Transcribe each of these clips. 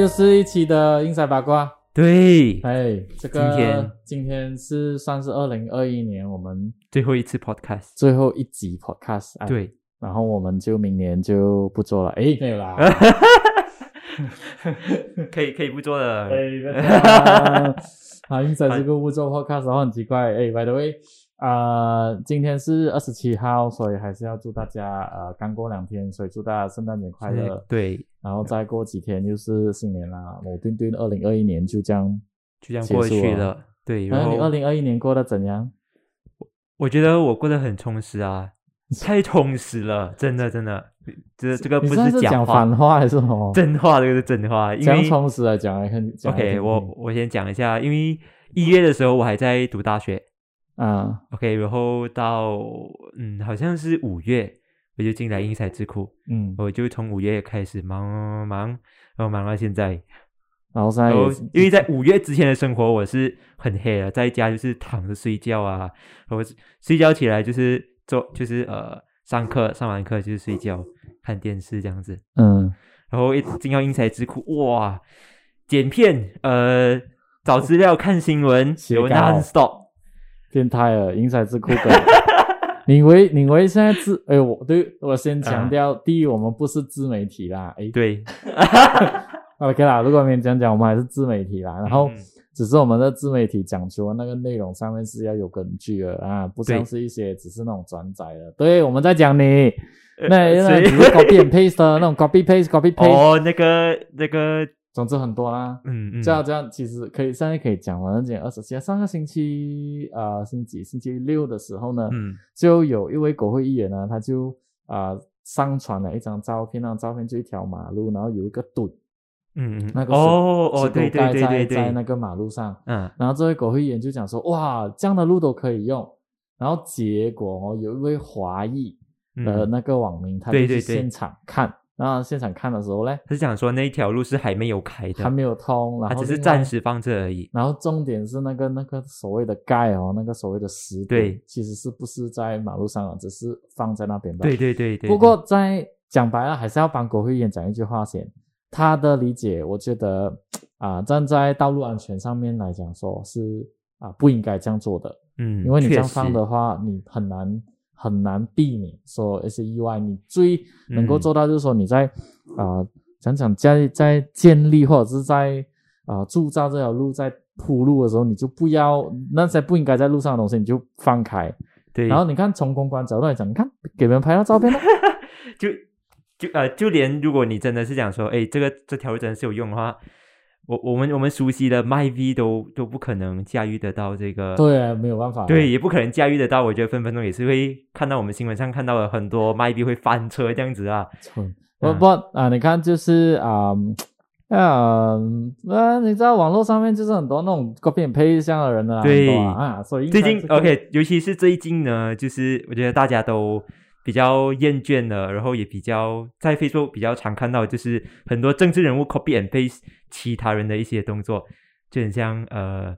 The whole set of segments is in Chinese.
又是一期的英才八卦。对，哎，这个今天今天是算是二零二一年我们最后一次 podcast，最后一集 podcast。哎，对，然后我们就明年就不做了。哎，没有啦。可以可以不做了。哎，不要这样啊，英才这个不做 podcast 的话很奇怪。哎，by the way。啊，今天是二十七号，所以还是要祝大家呃，刚过两天，所以祝大家圣诞节快乐。对，然后再过几天就是新年啦，我对对，二零二一年就这样就这样过去了。对，然后你二零二一年过得怎样？我觉得我过得很充实啊，太充实了，真的真的，这这个不是讲反话还是什么？真话，这个是真话。讲充实来讲来看。OK，我我先讲一下，因为一月的时候我还在读大学。啊，OK，然后到嗯，好像是五月，我就进来英才智库，嗯，我就从五月开始忙忙，然后忙到现在，然后在，因为在五月之前的生活我是很黑的，在家就是躺着睡觉啊，然后睡觉起来就是做就是呃上课，上完课就是睡觉看电视这样子，嗯，然后一进到英才智库，哇，剪片，呃，找资料，看新闻，有 non stop。变态了，英才智库的。你以为你以为现在自哎，我对我先强调，第一，我们不是自媒体啦，哎，对，OK 啦，如果没讲讲，我们还是自媒体啦。然后，只是我们的自媒体讲求那个内容上面是要有根据的啊，不像是一些只是那种转载的。对，我们在讲你，那那只是 copy and paste 的那种 copy paste copy paste。哦，那个那个。总之很多啦，嗯嗯，这样这样其实可以，现在可以讲，反正讲二十七。上个星期啊，星期几？星期六的时候呢，嗯，就有一位国会议员呢，他就啊上传了一张照片，那张照片就一条马路，然后有一个堵，嗯嗯，那个哦哦对对对对对，在那个马路上，嗯，然后这位国会议员就讲说，哇，这样的路都可以用，然后结果哦，有一位华裔的那个网民，他就去现场看。然后现场看的时候嘞，他是讲说那一条路是还没有开的，还没有通，然后只是暂时放这而已。然后重点是那个那个所谓的盖哦，那个所谓的石对，其实是不是在马路上啊，只是放在那边的。对对对对。不过在讲白了，还是要帮国会议员讲一句话先。他的理解，我觉得啊，站在道路安全上面来讲，说是啊不应该这样做的。嗯，因为你这样放的话，你很难。很难避免说一些意外，你最能够做到就是说你在啊，想想在在建立或者是在啊铸造这条路在铺路的时候，你就不要那些不应该在路上的东西，你就放开。对，然后你看从公关角度来讲，你看给别人拍到照片，就就呃就连如果你真的是讲说，哎，这个这条路真的是有用的话。我我们我们熟悉的 My V 都都不可能驾驭得到这个，对，没有办法，对，也不可能驾驭得到。我觉得分分钟也是会看到我们新闻上看到了很多 My V 会翻车这样子啊。不不啊，你看就是啊啊啊，你知道网络上面就是很多那种 copy and paste 这样的人啊，对啊，所以最近 OK，尤其是最近呢，就是我觉得大家都。比较厌倦了，然后也比较在 Facebook 比较常看到，就是很多政治人物 copy and paste 其他人的一些动作，就很像呃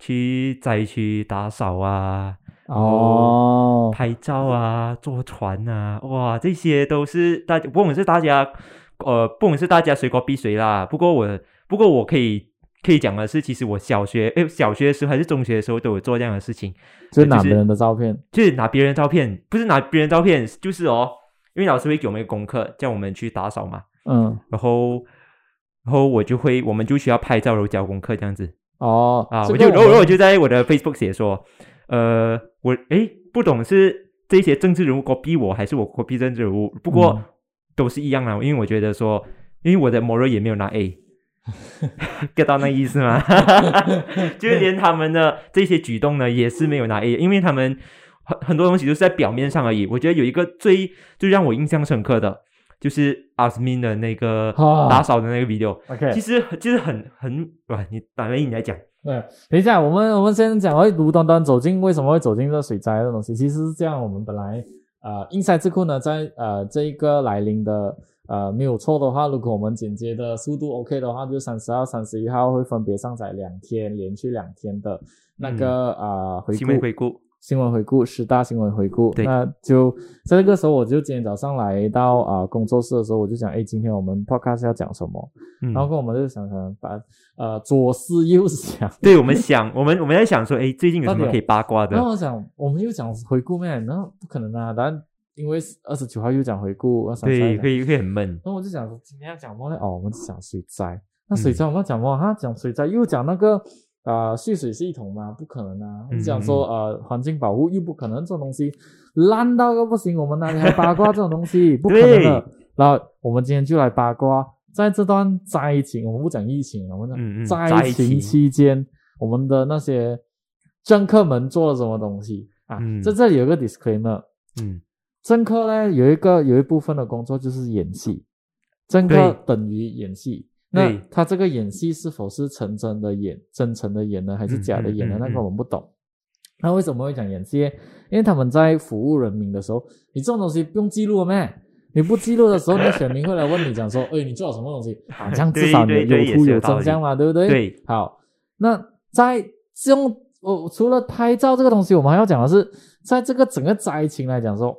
去灾区打扫啊，哦，拍照啊，坐船啊，哇，这些都是大不管是大家呃不管是大家谁 copy 谁啦，不过我不过我可以。可以讲的是，其实我小学哎，小学的时候还是中学的时候都有做这样的事情，就是拿别人的照片，就是拿别人照片，不是拿别人照片，就是哦，因为老师会给我们一个功课，叫我们去打扫嘛，嗯，然后然后我就会，我们就需要拍照然后交功课这样子，哦，啊，我就然后我就在我的 Facebook 写说，呃，我哎不懂是这些政治人物逼我，还是我逼政治人物，不过都是一样的，因为我觉得说，因为我的模热也没有拿 A。Get 到那意思吗？就是连他们的这些举动呢，也是没有拿 A，因为他们很很多东西都是在表面上而已。我觉得有一个最最让我印象深刻的，就是阿斯敏的那个打扫的那个 video。OK，其实其实很很哇，你打雷你来讲。对，等一下，我们我们先讲会无端端走进为什么会走进这水灾的东西。其实是这样，我们本来呃，英赛智库呢，在呃这一个来临的。呃，没有错的话，如果我们剪接的速度 OK 的话，就三十号、三十一号会分别上载两天，连续两天的那个啊回顾。回顾。新闻回顾，十大新闻回顾。对那就在这个时候，我就今天早上来到啊、工作室的时候，我就想，哎，今天我们 podcast 要讲什么？嗯然后跟我们就想想把呃左思右想，对我们想，我们我们在想说，哎，最近有什么可以八卦的然？后我想，我们又讲回顾咩？那不可能啊！但因为二十九号又讲回顾，对，讲会会很闷。然后我就想说，今天要讲什么呢？哦，我们讲水灾。那水灾我们要讲什么？他讲水灾，又讲那个啊、呃蓄水系统吗？不可能啊！嗯讲说呃环境保护又不可能，这种东西烂到个不行，我们哪里还八卦这种东西？不可能的。然后我们今天就来八卦，在这段灾情，我们不讲疫情，我们讲灾灾情情期间，我们的那些政客们做了什么东西啊？嗯在这里有个 disclaimer，嗯，政客呢有一个有一部分的工作就是演戏，政客等于演戏。那他这个演戏是否是成真的演、真诚的演呢，还是假的演呢？嗯嗯嗯那个我们不懂。那为什么会讲演戏呢？因为他们在服务人民的时候，你这种东西不用记录咩？你不记录的时候，那选民会来问你讲说：“哎，你做了什么东西啊？”这样至少你有图有真相嘛，对不对？对。好，那在这种哦，除了拍照这个东西，我们还要讲的是，在这个整个灾情来讲说，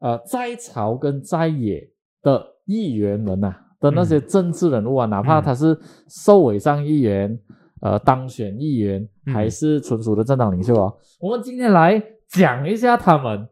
呃，在朝跟在野的议员们呐、的那些政治人物啊，哪怕他是受委上议员、呃当选议员，嗯还是纯属的政党领袖啊，我们今天来讲一下他们。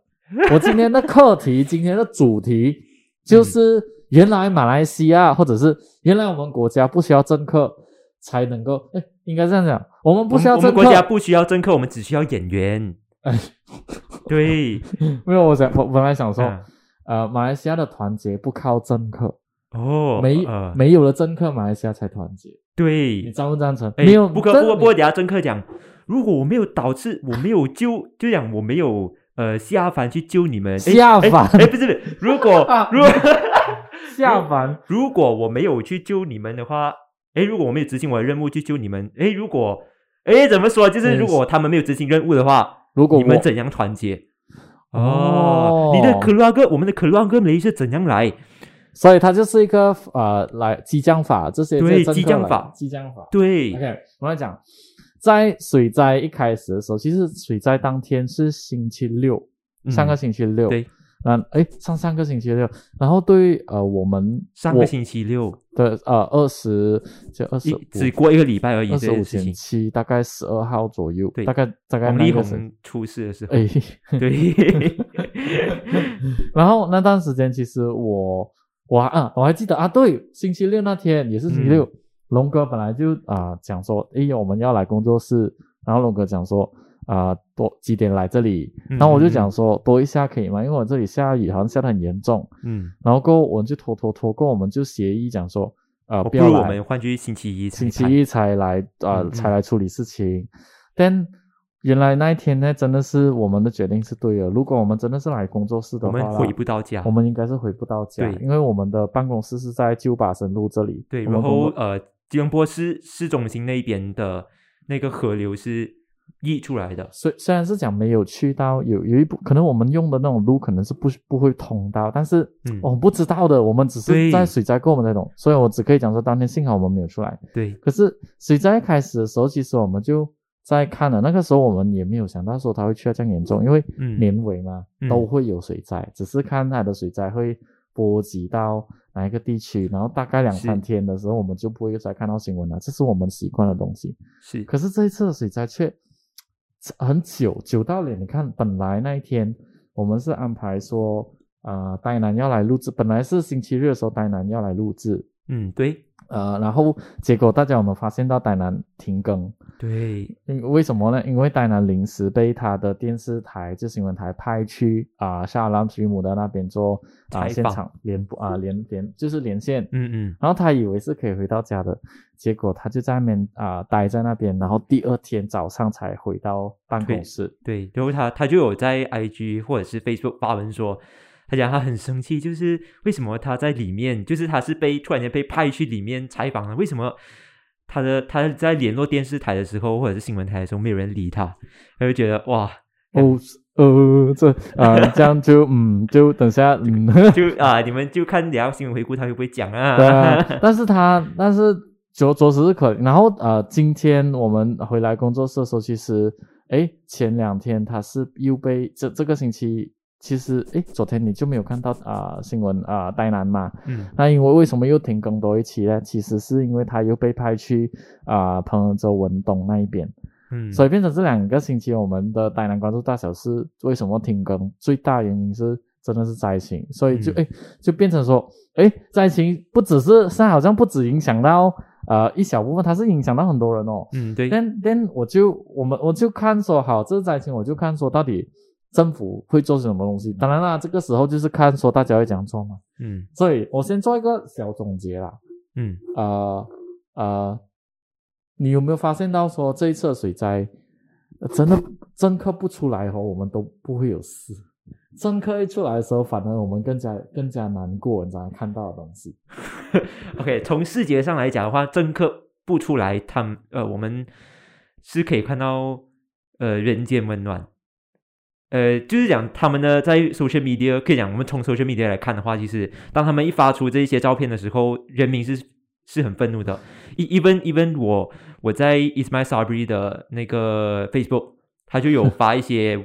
我今天的课题，今天的主题 就是原来马来西亚，或者是原来我们国家不需要政客才能够，哎，应该这样讲，我们不需要政客。我们国家不需要政客，我们只需要演员。哎，对，因为我想，我本来想说，嗯。呃，马来西亚的团结不靠政客，哦，没、呃。没有了政客，马来西亚才团结。你对，赞不赞成？哎没有，不过不过不过，等下政客讲，如果我没有导致，我没有救，就讲我没有呃下凡去救你们，下凡？哎，不是不是，如果 啊如果下凡，如果我没有去救你们的话，哎，如果我没有执行我的任务去救你们，哎，如果哎怎么说，就是嗯如果他们没有执行任务的话，如果我你们怎样团结？哦哦，你的克鲁阿哥，我们的克鲁阿哥雷是怎样来？所以它就是一个呃，来激将法这些对激将法激将法。对，OK，我来讲，在水灾一开始的时候，其实水灾当天是星期六，嗯上个星期六。对，那哎，上上个星期六，然后对呃我们上个星期六，的呃二十就二十只过一个礼拜而已，二十五这件事情。减七，大概十二号左右，对。大概大概王力那个是宏出事的时候，哎，对，然后那段时间其实我我还啊我还记得啊，对，星期六那天也是星期六，龙哥本来就啊讲说，哎，我们要来工作室，然后龙哥讲说啊多几点来这里，嗯然后我就讲说多一下可以吗？因为我这里下雨好像下得很严重，嗯，然后过后我们就拖拖拖，过后我们就协议讲说，呃哦不要我们换去星期一，星期一才来呃、才来处理事情，但原来那一天呢，真的是我们的决定是对的。如果我们真的是来工作室的话，我们回不到家我。们应该是回不到家，对因为我们的办公室是在旧巴生路这里。对，然后呃，吉隆坡市市中心那边的那个河流是溢出来的，虽虽然是讲没有去到，有有一部可能我们用的那种路可能是不不会通到，但是嗯，我们不知道的，我们只是在水灾过我们才懂，所以我只可以讲说当天幸好我们没有出来。对，可是水灾开始的时候，其实我们就在看了，那个时候我们也没有想到说它会去到这样严重，因为嗯。年尾嘛、嗯。都会有水灾，只是看它的水灾会波及到哪一个地区，然后大概两三天的时候，我们就不会再看到新闻了，这是我们习惯的东西。是，可是这一次的水灾却很久，久到了你看，本来那一天我们是安排说，呃，呆男要来录制，本来是星期日的时候，呆男要来录制，嗯，对呃，然后结果大家有没有发现到呆男停更？对，因为什么呢？因为戴南临时被他的电视台就新闻台派去啊沙拉水姆的那边做啊现场连播啊连连就是连线，嗯嗯，然后他以为是可以回到家的，结果他就在那边啊、待在那边，然后第二天早上才回到办公室。对，然后他他就有在 IG 或者是 Facebook 发文说，他讲他很生气，就是为什么他在里面，就是他是被突然间被派去里面采访了，为什么他的他在联络电视台的时候或者是新闻台的时候没有人理他，他就觉得哇，哦，呃，这啊、这样就嗯，就等下嗯，就啊你们就看聊新闻回顾他会不会讲啊？对啊，但是他但是着着实是可，然后呃，今天我们回来工作室的时候，其实哎，前两天他是又被这这个星期，其实哎，昨天你就没有看到啊、新闻啊、呆男嘛？嗯那因为为什么又停更多一期呢？其实是因为他又被派去啊、彭州文东那一边，嗯，所以变成这两个星期我们的呆男关注大小是为什么停更？最大原因是真的是灾情，所以就嗯哎、就变成说，哎，灾情不只是现在好像不止影响到呃一小部分，它是影响到很多人哦。嗯对，但但我就我们我就看说好，这个灾情我就看说到底政府会做什么东西。当然啦，这个时候就是看说大家会怎样做嘛。嗯所以我先做一个小总结啦。嗯呃呃，你有没有发现到说这一次的水灾，呃真的政客不出来后，我们都不会有事。政客一出来的时候，反而我们更加更加难过，你知道吗看到的东西。OK，从视觉上来讲的话，政客不出来，他们呃，我们是可以看到呃人间温暖。呃，就是讲他们呢，在 social media 可以讲，我们从 social media 来看的话，其实当他们一发出这一些照片的时候，人民是是很愤怒的。E even even 我我在 Ismail Sabri 的那个 Facebook，他就有 发一些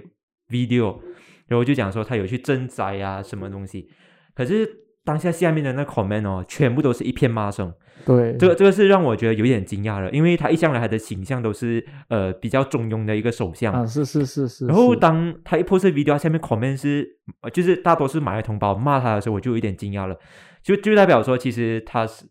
video，然后就讲说他有去赈灾啊什么东西，可是当下下面的那 comment 哦，全部都是一片骂声。对，这个这个是让我觉得有点惊讶了，因为他一向来他的形象都是呃比较中庸的一个首相。啊，是是是是。然后当他一 post video 下面 comment 是，呃就是大多是马来同胞骂他的时候，我就有点惊讶了，就就代表说其实他是，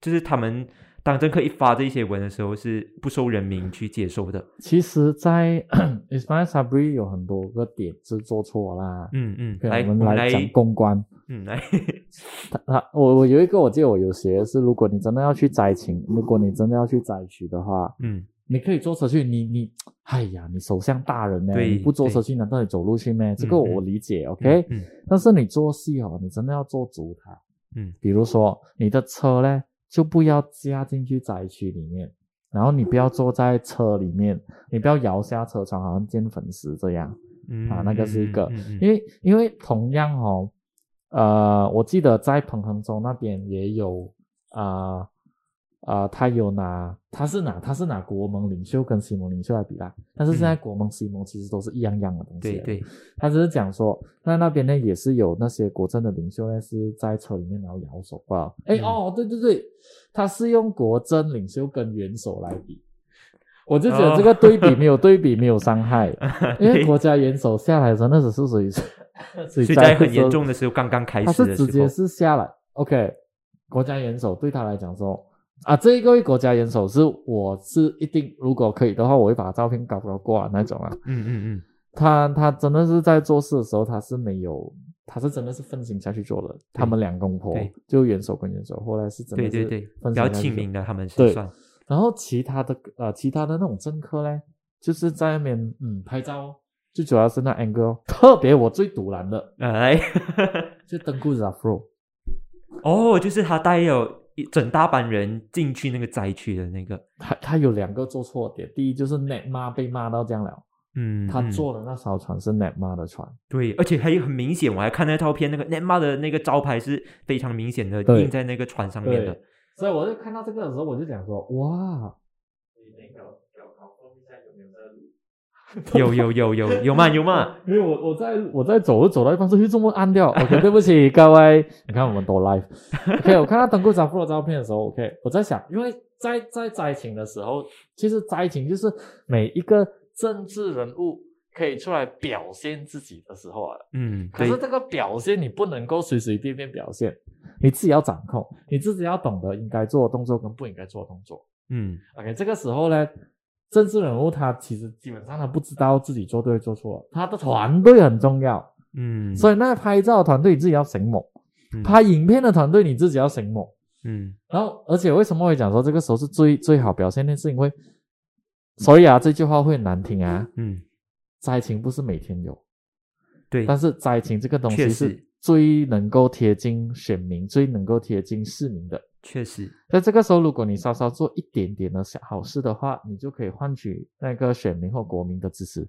就是他们当政客一发这一些文的时候是不受人民去接受的。其实，在 Ismail Sabri 有很多个点是做错啦。嗯嗯，来我们来讲公关。嗯来，他他我我有一个我记得我有写的是，如果你真的要去灾情，如果你真的要去灾区的话，嗯你可以坐车去。你你，哎呀，你首相大人呢，你不坐车去，难道你走路去咩？这个我理解，OK、嗯但是你做戏哦，你真的要做足它。嗯比如说你的车呢，就不要加进去灾区里面，然后你不要坐在车里面，你不要摇下车窗，好像见粉丝这样。嗯啊那个是一个嗯嗯嗯因为因为同样哦，呃，我记得在彭亨州那边也有啊啊、呃他有拿，他是拿他是拿国盟领袖跟西蒙领袖来比啦，但是现在国盟、西蒙其实都是一样样的东西。对，对，他只是讲说，那那边呢也是有那些国政的领袖呢是在车里面然后摇手吧？哎、嗯哦，对对对，他是用国政领袖跟元首来比。我就觉得这个对比没有对比没有伤害，因为国家元首下来的时候，那只是属于水所以在很严重的时候刚刚开始他，是直接是下来，OK，国家元首对他来讲说啊，这一个国家元首是我是一定，如果可以的话，我会把照片搞搞过来那种啊。嗯嗯嗯他他真的是在做事的时候，他是没有，他是真的是分心下去做的。他们两公婆就元首跟元首，后来是真的是对对对，比较亲民的他们是对算，然后其他的呃其他的那种政客呢，就是在外面嗯拍照，最主要是那 angle，哦特别我最堵拦的哎，就登顾 Zafro。哦，就是他带有一整大班人进去那个灾区的那个，他他有两个做错点，第一就是 net 骂被骂到这样了，嗯，嗯他坐的那艘船是 net 骂的船，对，而且还有很明显，我还看那照片，那个 Nema 的那个招牌是非常明显的印在那个船上面的。所以我就看到这个的时候，我就想说，哇，有有有有有吗有吗？因为我我在我在走，走到一半就这么按掉。OK，对不起各位，你看我们多 live。OK，我看到登顾扎夫的照片的时候，OK，我在想，因为在在灾情的时候，其实灾情就是每一个政治人物可以出来表现自己的时候啊。嗯，可是，这个表现你不能够随随便便表现，你自己要掌控，你自己要懂得应该做的动作跟不应该做的动作。嗯 OK，这个时候呢，政治人物他其实基本上他不知道自己做对做错，他的团队很重要，嗯，所以那拍照团队你自己要醒目，嗯拍影片的团队你自己要醒目。嗯然后，而且为什么会讲说这个时候是最最好表现呢？是因为，所以啊，这句话会很难听啊。嗯，灾情不是每天有，对，但是灾情这个东西是最能够贴近选民、最能够贴近市民的。确实，在这个时候，如果你稍稍做一点点的小好事的话，你就可以换取那个选民或国民的支持。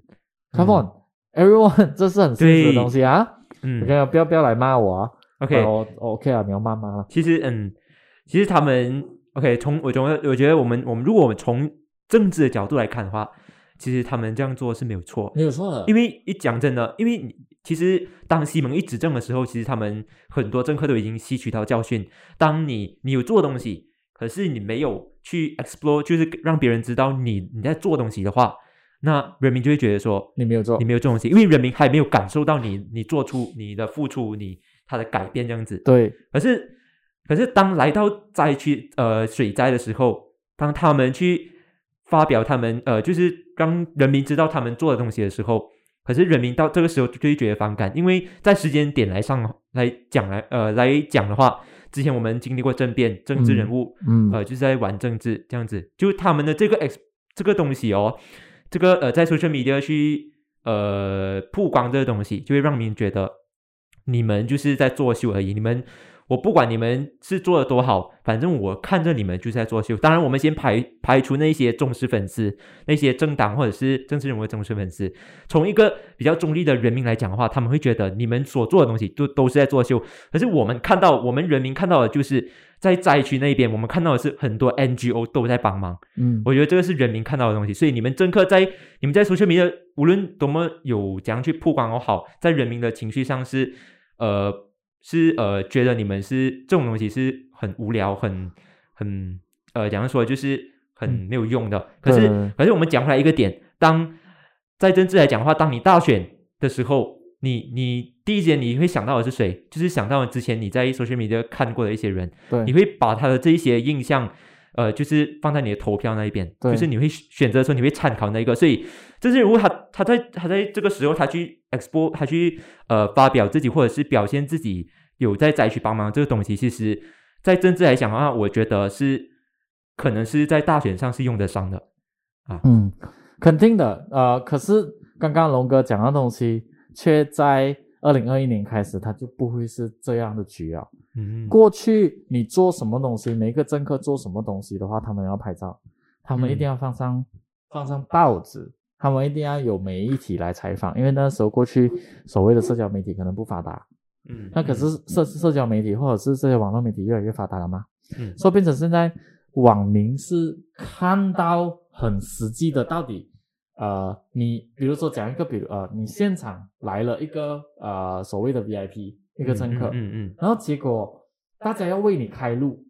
Come on, everyone，这是很现实的东西啊。嗯不要不要来骂我啊。，OK，呃我我 OK 啊，你要骂骂了。其实嗯，其实他们 OK，从我从我觉得我们我们如果我们从政治的角度来看的话，其实他们这样做是没有错，没有错的，因为一讲真的，因为你其实当西蒙一执政的时候，其实他们很多政客都已经吸取到教训。当你你有做东西，可是你没有去 explore，就是让别人知道你你在做东西的话，那人民就会觉得说你没有做你，没有做东西，因为人民还没有感受到你你做出你的付出，你他的改变这样子。对，可是，可是当来到灾区呃水灾的时候，当他们去发表他们呃，就是让人民知道他们做的东西的时候，可是人民到这个时候就会觉得反感，因为在时间点来上来讲来呃来讲的话，之前我们经历过政变，政治人物、嗯，呃就是在玩政治这样子，就他们的这个 X 这个东西哦，这个呃在 social media 去呃曝光这个东西，就会让民觉得你们就是在作秀而已。你们我不管你们是做的多好，反正我看着你们就是在作秀。当然，我们先排排除那些忠实粉丝、那些政党或者是政治人物的忠实粉丝。从一个比较中立的人民来讲的话，他们会觉得你们所做的东西都都是在作秀。可是我们看到，我们人民看到的就是在灾区那边，我们看到的是很多 NGO 都在帮忙。嗯，我觉得这个是人民看到的东西，所以你们政客在你们在 social media 无论多么有怎样去曝光都好，在人民的情绪上是呃是呃觉得你们是这种东西是很无聊、很很呃怎样说就是很嗯没有用的。可是可是我们讲回来一个点，当在政治来讲的话，当你大选的时候，你你第一时间你会想到的是谁？就是想到之前你在 social media 看过的一些人，对，你会把他的这一些印象，呃，就是放在你的投票那一边，对就是你会选择的时候，你会参考那一个。所以就是如果他他在他在这个时候他去 expo，他去呃发表自己或者是表现自己有在灾区帮忙这个东西，其实在政治来讲的话，我觉得是可能是在大选上是用得上的啊。嗯，肯定的。呃，可是刚刚龙哥讲的东西，却在二零二一年开始，他就不会是这样的局了。嗯，过去你做什么东西，每一个政客做什么东西的话，他们要拍照，他们一定要放上、放上报纸，他们一定要有媒体来采访，因为那时候过去所谓的社交媒体可能不发达，嗯，那可是社社交媒体或者是这些网络媒体越来越发达了嘛，嗯。所以变成现在网民是看到很实际的，到底呃，你比如说讲一个，比如呃，你现场来了一个呃所谓的 VIP 一个乘客，嗯嗯嗯。然后结果大家要为你开路，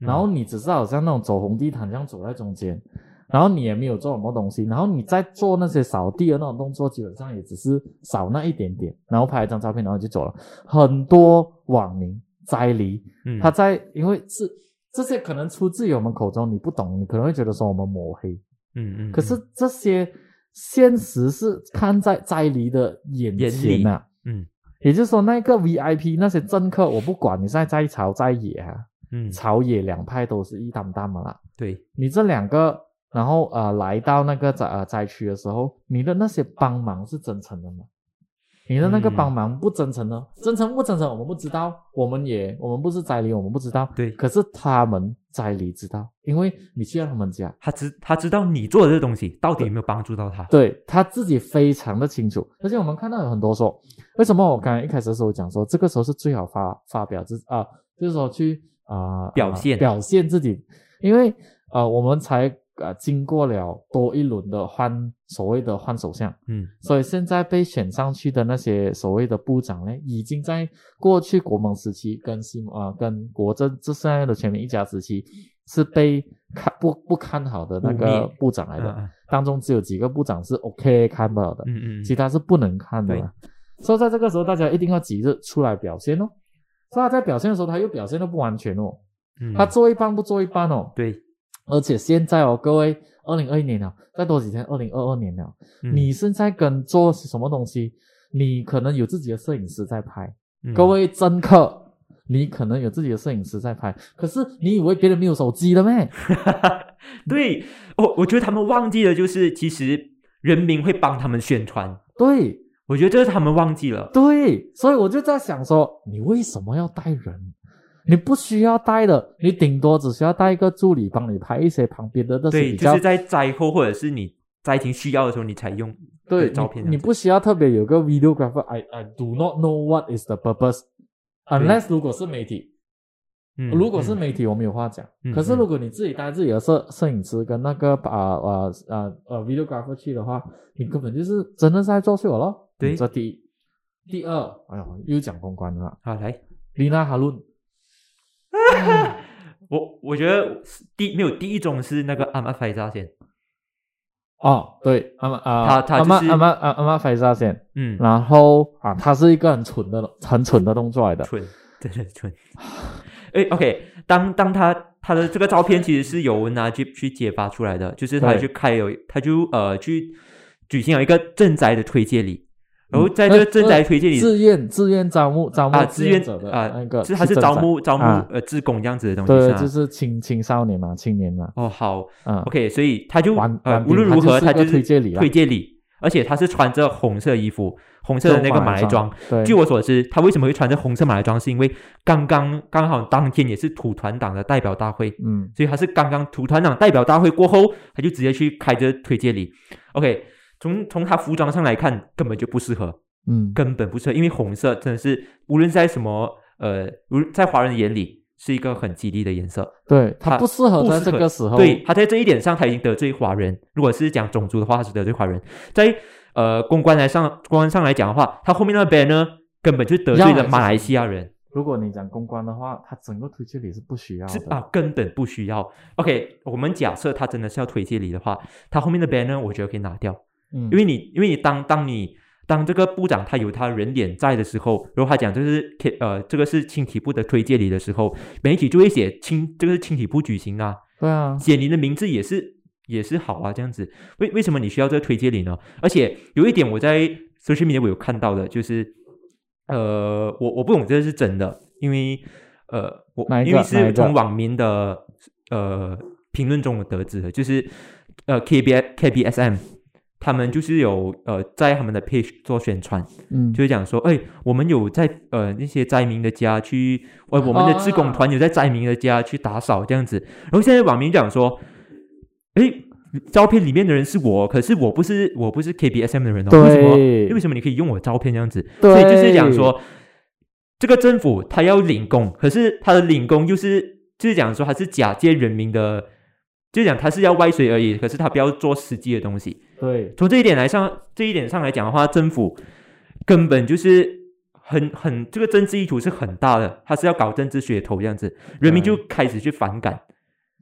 嗯。然后你只是好像那种走红地毯这样走在中间，然后你也没有做什么东西，然后你在做那些扫地的那种动作，基本上也只是扫那一点点，然后拍一张照片，然后就走了。很多网民摘离，嗯，他在因为是这些可能出自于我们口中，你不懂，你可能会觉得说我们抹黑，嗯嗯，可是这些现实是看在摘离的眼眼前呐、嗯也就是说，那个 VIP 那些政客，我不管你现在在朝在野啊，嗯，朝野两派都是一担担的啦。对，你这两个，然后呃来到那个灾呃灾区的时候，你的那些帮忙是真诚的吗？你的那个嗯帮忙不真诚呢？真诚不真诚我们不知道，我们也我们不是灾离，我们不知道。对可是他们灾离知道，因为你去到他们家，他知他知道你做的这个东西到底有没有帮助到他。对他自己非常的清楚，而且我们看到有很多说，为什么我刚才一开始的时候讲说，这个时候是最好发发表自啊、就是说去啊、表现啊表现自己，因为呃我们才呃经过了多一轮的换所谓的换首相，嗯。所以现在被选上去的那些所谓的部长呢，已经在过去国盟时期跟新啊、跟国政这现在的全民一家时期是被看不不看好的那个部长来的。嗯当中只有几个部长是 OK 看不了的，嗯嗯，其他是不能看的。嘛。所以在这个时候，大家一定要急着出来表现哦。所以他在表现的时候，他又表现的不完全哦，嗯。他做一半不做一半哦。对，而且现在哦，各位，二零二一年了，再多几天，二零二二年了，嗯你现在跟做什么东西，你可能有自己的摄影师在拍，嗯各位政客。你可能有自己的摄影师在拍，可是你以为别人没有手机了咩？对，我我觉得他们忘记了，就是其实人民会帮他们宣传，对，我觉得这是他们忘记了。对，所以我就在想说，你为什么要带人？你不需要带的，你顶多只需要带一个助理帮你拍一些旁边的那些对，比较就是在灾后或者是你灾情需要的时候，你才用对的照片你你不需要特别有个 videographer。I I do not know what is the purpose unless 如果是媒体，嗯如果是媒体，我没有话讲。嗯可是如果你自己带自己的摄摄影师跟那个啊呃呃呃 videographer 去的话，你根本就是真的是在作秀咯。对这第一。第二，哎呦，又讲公关了。好来，丽娜哈伦，我我觉得第没有第一种是那个阿玛菲扎先，哦，对，阿玛啊，他他阿玛就是阿玛阿阿玛菲萨先，嗯，然后啊，他是一个很蠢的很蠢的动作来的。蠢，真的蠢。哎，OK，当当他他的这个照片其实是由 Najib 去揭发出来的，就是他对。去开有，他就呃去举行了一个赈灾的推介礼，然后嗯在这个赈灾推荐里自愿自愿招募招募啊，志愿者的啊那个，是他是招募招募啊。呃志工这样子的东西，对，吧？就是青青少年嘛，青年嘛，哦好嗯，，OK，所以他就呃无论如何他就推荐礼推荐礼，而且他是穿着红色衣服，红色的那个马来装。，对，据我所知，他为什么会穿着红色马来装，是因为刚刚刚好当天也是土团党的代表大会，嗯。所以他是刚刚土团党代表大会过后，他就直接去开这推荐礼。OK，从从他服装上来看，根本就不适合，嗯，根本不适合，因为红色真的是无论在什么呃，无在华人眼里是一个很吉利的颜色。对他他不适合在这个时候，对，他在这一点上他已经得罪华人。如果是讲种族的话，他是得罪华人。在呃公关来上公关上来讲的话，他后面那个 banner 根本就得罪了马来西亚人。如果你讲公关的话，他整个推介礼是不需要的，是啊，根本不需要。OK，我们假设他真的是要推介礼的话，他后面的 banner 我觉得可以拿掉，嗯，因为你因为你当当你当这个部长他有他人脸在的时候，如果他讲这个是呃这个是青体部的推介礼的时候，媒体就会写青这个是青体部举行啊，对啊，写你的名字也是也是好啊，这样子。为为什么你需要这个推荐礼呢？而且有一点我在 social media 我有看到的，就是呃，我我不懂这个是真的，因为呃，我因为是从网民的呃评论中我得知的，就是呃 K B K B S M。他们就是有呃，在他们的 page 做宣传，嗯，就是讲说，哎，我们有在呃那些灾民的家去，呃，我们的志工团有在灾民的家去打扫这样子。然后现在网民讲说，哎，照片里面的人是我，可是我不是我不是 KBSM 的人哦，为什么？对，为什么你可以用我照片这样子？对所以就是讲说，这个政府他要领工，可是他的领工就是就是讲说他是假借人民的，就讲他是要歪水而已，可是他不要做实际的东西。对，从这一点来上，这一点上来讲的话，政府根本就是很很这个政治意图是很大的，他是要搞政治噱头这样子，人民就开始去反感，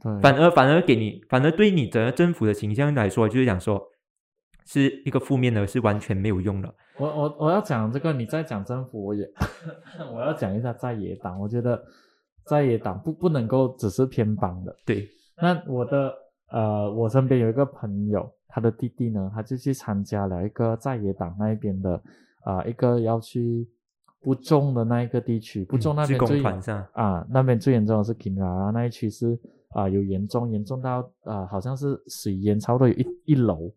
对，反而反而给你，反而对你整个政府的形象来说，就是讲说是一个负面的，是完全没有用的。我我我要讲这个，你在讲政府，我也 我要讲一下在野党。我觉得在野党不不能够只是偏帮的。对，那我的呃，我身边有一个朋友，他的弟弟呢，他就去参加了一个在野党那一边的啊、一个要去不种的那一个地区，不种那边最啊，那边最严重的是 r a 那一区是啊有严重严重到啊好像是水淹差不多有一一楼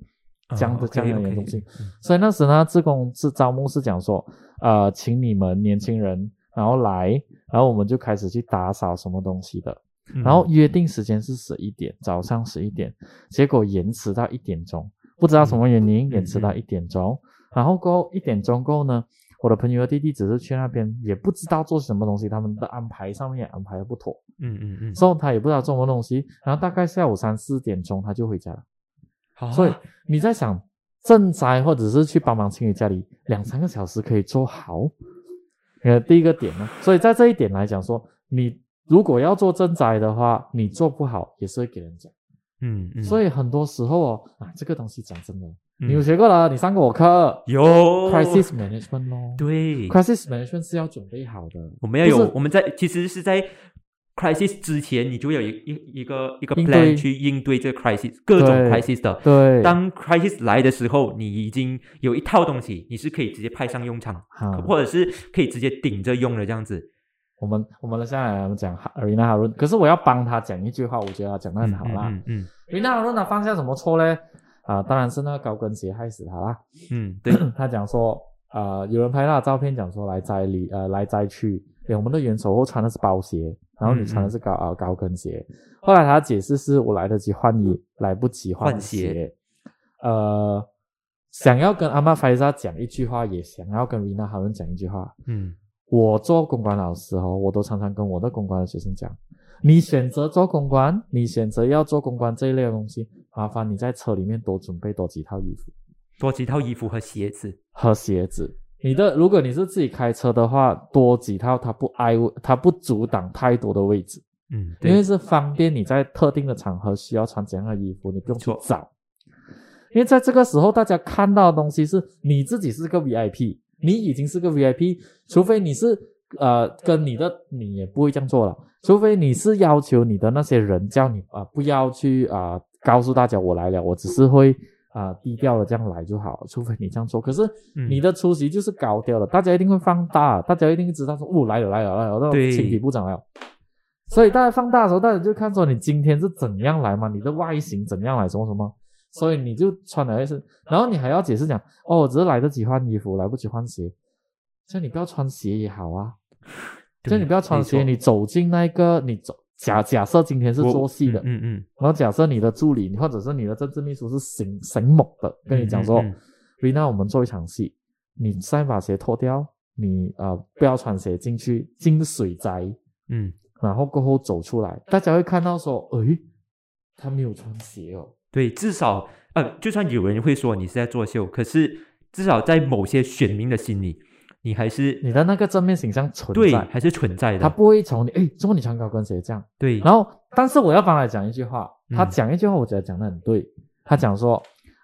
这样的、这样的严重性。嗯所以那时呢，自工是招募是讲说，呃，请你们年轻人然后来，然后我们就开始去打扫什么东西的，嗯然后约定时间是十一点，早上十一点，结果延迟到一点钟，不知道什么原因延迟到一点钟，然后过后一点钟过后呢，我的朋友的弟弟只是去那边，也不知道做什么东西，他们的安排上面也安排的不妥，嗯嗯嗯，所以他也不知道做什么东西，然后大概下午三四点钟他就回家了。好所以你在想赈灾或者是去帮忙清理家里，两三个小时可以做好。呃，第一个点呢，所以在这一点来讲说，你如果要做赈灾的话，你做不好也是会给人讲。嗯嗯，所以以很多时候哦，啊，这个东西讲真的，嗯。你有学过了，你上过我课有，crisis management 咯。对，crisis management 是要准备好的，我们要有我们在其实是在 crisis 之前，你就有一一一个一个 plan 对。去应对这个 crisis 各种 crisis 的。对，当 crisis 来的时候，你已经有一套东西，你是可以直接派上用场，哈或者是可以直接顶着用的这样子。我们我们现在来讲哈伦，可是我要帮他讲一句话，我觉得他讲的很好啦。嗯嗯 Arena 哈伦他犯下什么错呢？啊，当然是那个高跟鞋害死他啦。嗯，对，他讲说，呃，有人拍他的照片，讲说来摘里，呃，来摘去，诶我们的元首后穿的是包鞋，然后你穿的是高啊、高跟鞋。后来他解释是我来得及换衣，来不及换换鞋呃，想要跟阿玛菲萨讲一句话，也想要跟 Rina 哈伦讲一句话。嗯我做公关老师哦，我都常常跟我的公关的学生讲，你选择做公关，你选择要做公关这一类的东西，麻烦你在车里面多准备多几套衣服多几套衣服和鞋子。和鞋子。你的如果你是自己开车的话，多几套，它不挨，它不阻挡太多的位置，嗯，因为，是方便你在特定的场合需要穿怎样的衣服，你不用去找。因为在这个时候，大家看到的东西是你自己是个 VIP，你已经是个 VIP，除非你是呃跟你的你也不会这样做了，除非你是要求你的那些人叫你啊、不要去啊、告诉大家我来了，我只是会啊、低调的这样来就好，除非你这样做。可是嗯你的出席就是高调的，大家一定会放大，大家一定会知道说哦来了来了来了，那种对青皮部长来了。所以大家放大的时候，大家就看说你今天是怎样来嘛，你的外形怎样来，什么什么，所以你就穿了一身，然后你还要解释讲，哦，我只是来得及换衣服，来不及换鞋，所以你不要穿鞋也好啊，就对你不要穿鞋，你走进那个你走假假设今天是做戏的，嗯嗯然后假设你的助理或者是你的政治秘书是醒醒目的，跟你讲说，嗯嗯嗯。瑞娜，我们做一场戏，你先把鞋脱掉，你呃不要穿鞋进去进水宅，嗯，然后过后走出来，大家会看到说，诶，他没有穿鞋哦，对，至少呃，就算有人会说你是在作秀，可是至少在某些选民的心里，你还是你的那个正面形象存在，对还是存在的。他不会从你哎，怎么你穿高跟鞋这样？对，然后，但是我要帮他讲一句话，他嗯讲一句话，我觉得讲的很对。他讲说，